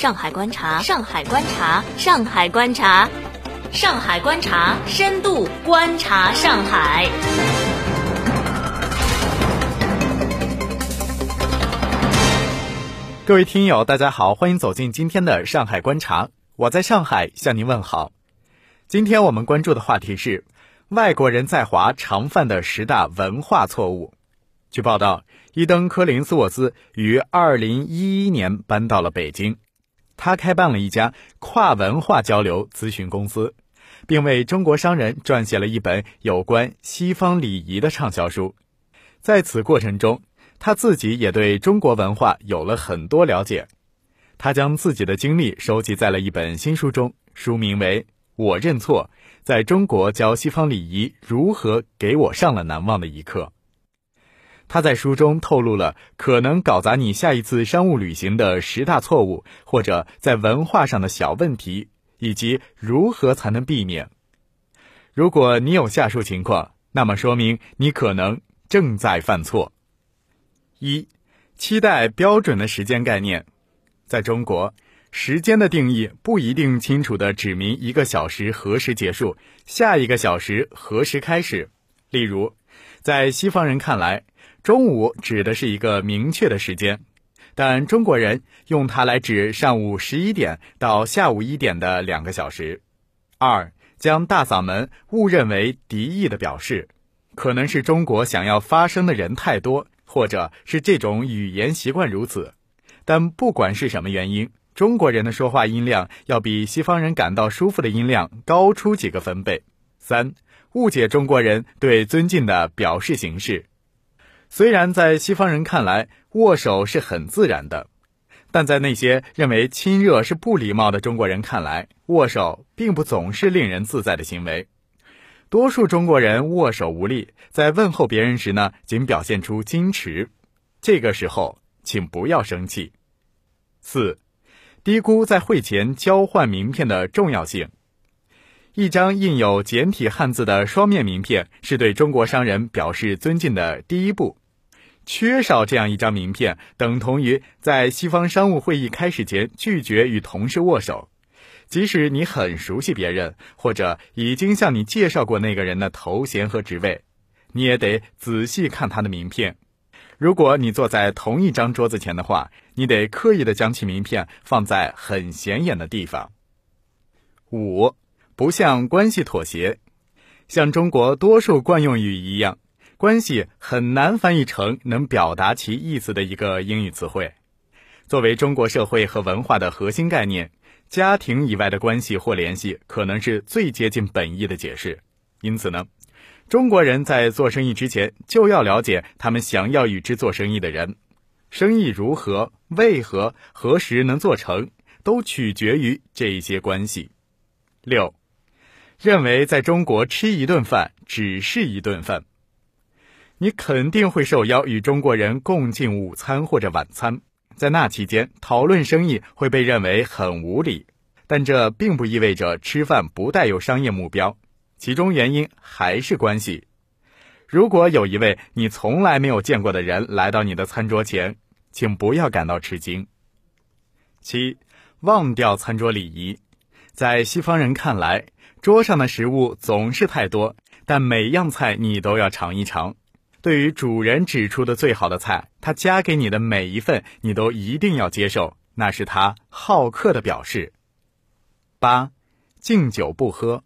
上海观察，上海观察，上海观察，上海观察，深度观察上海。各位听友，大家好，欢迎走进今天的上海观察，我在上海向您问好。今天我们关注的话题是外国人在华常犯的十大文化错误。据报道，伊登·科林斯沃兹于二零一一年搬到了北京，他开办了一家跨文化交流咨询公司，并为中国商人撰写了一本有关西方礼仪的畅销书。在此过程中，他自己也对中国文化有了很多了解。他将自己的经历收集在了一本新书中，书名为《我认错：在中国教西方礼仪如何给我上了难忘的一课》。他在书中透露了可能搞砸你下一次商务旅行的十大错误，或者在文化上的小问题，以及如何才能避免。如果你有下述情况，那么说明你可能正在犯错。一、期待标准的时间概念。在中国，时间的定义不一定清楚地指明一个小时何时结束，下一个小时何时开始。例如，在西方人看来，中午指的是一个明确的时间，但中国人用它来指上午十一点到下午一点的两个小时。二，将大嗓门误认为敌意的表示，可能是中国想要发声的人太多，或者是这种语言习惯如此。但不管是什么原因，中国人的说话音量要比西方人感到舒服的音量高出几个分贝。三，误解中国人对尊敬的表示形式。虽然在西方人看来握手是很自然的，但在那些认为亲热是不礼貌的中国人看来，握手并不总是令人自在的行为。多数中国人握手无力，在问候别人时呢，仅表现出矜持。这个时候，请不要生气。四，低估在会前交换名片的重要性。一张印有简体汉字的双面名片是对中国商人表示尊敬的第一步。缺少这样一张名片，等同于在西方商务会议开始前拒绝与同事握手。即使你很熟悉别人，或者已经向你介绍过那个人的头衔和职位，你也得仔细看他的名片。如果你坐在同一张桌子前的话，你得刻意的将其名片放在很显眼的地方。五，不向关系妥协，像中国多数惯用语一样。关系很难翻译成能表达其意思的一个英语词汇。作为中国社会和文化的核心概念，家庭以外的关系或联系可能是最接近本意的解释。因此呢，中国人在做生意之前就要了解他们想要与之做生意的人，生意如何、为何、何时能做成，都取决于这一些关系。六，认为在中国吃一顿饭只是一顿饭。你肯定会受邀与中国人共进午餐或者晚餐，在那期间讨论生意会被认为很无理，但这并不意味着吃饭不带有商业目标，其中原因还是关系。如果有一位你从来没有见过的人来到你的餐桌前，请不要感到吃惊。七，忘掉餐桌礼仪，在西方人看来，桌上的食物总是太多，但每样菜你都要尝一尝。对于主人指出的最好的菜，他夹给你的每一份，你都一定要接受，那是他好客的表示。八，敬酒不喝，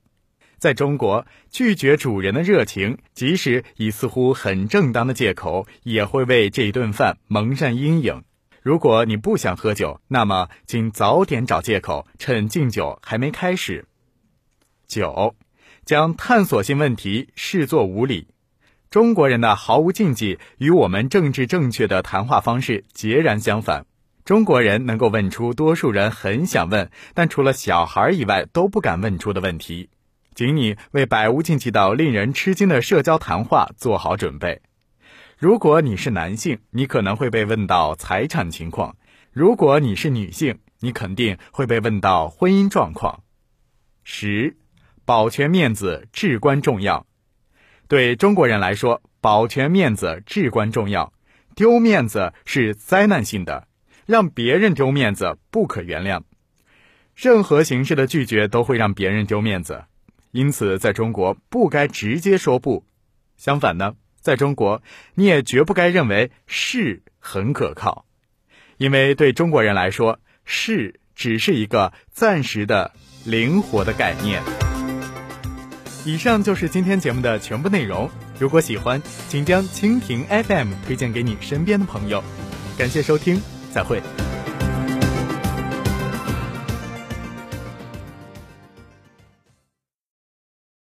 在中国拒绝主人的热情，即使以似乎很正当的借口，也会为这一顿饭蒙上阴影。如果你不想喝酒，那么请早点找借口，趁敬酒还没开始。九，将探索性问题视作无理。中国人的毫无禁忌与我们政治正确的谈话方式截然相反。中国人能够问出多数人很想问，但除了小孩以外都不敢问出的问题。请你为百无禁忌到令人吃惊的社交谈话做好准备。如果你是男性，你可能会被问到财产情况；如果你是女性，你肯定会被问到婚姻状况。十，保全面子至关重要。对中国人来说，保全面子至关重要。丢面子是灾难性的，让别人丢面子不可原谅。任何形式的拒绝都会让别人丢面子，因此在中国不该直接说不。相反呢，在中国你也绝不该认为是很可靠，因为对中国人来说，是只是一个暂时的、灵活的概念。以上就是今天节目的全部内容。如果喜欢，请将蜻蜓 FM 推荐给你身边的朋友。感谢收听，再会。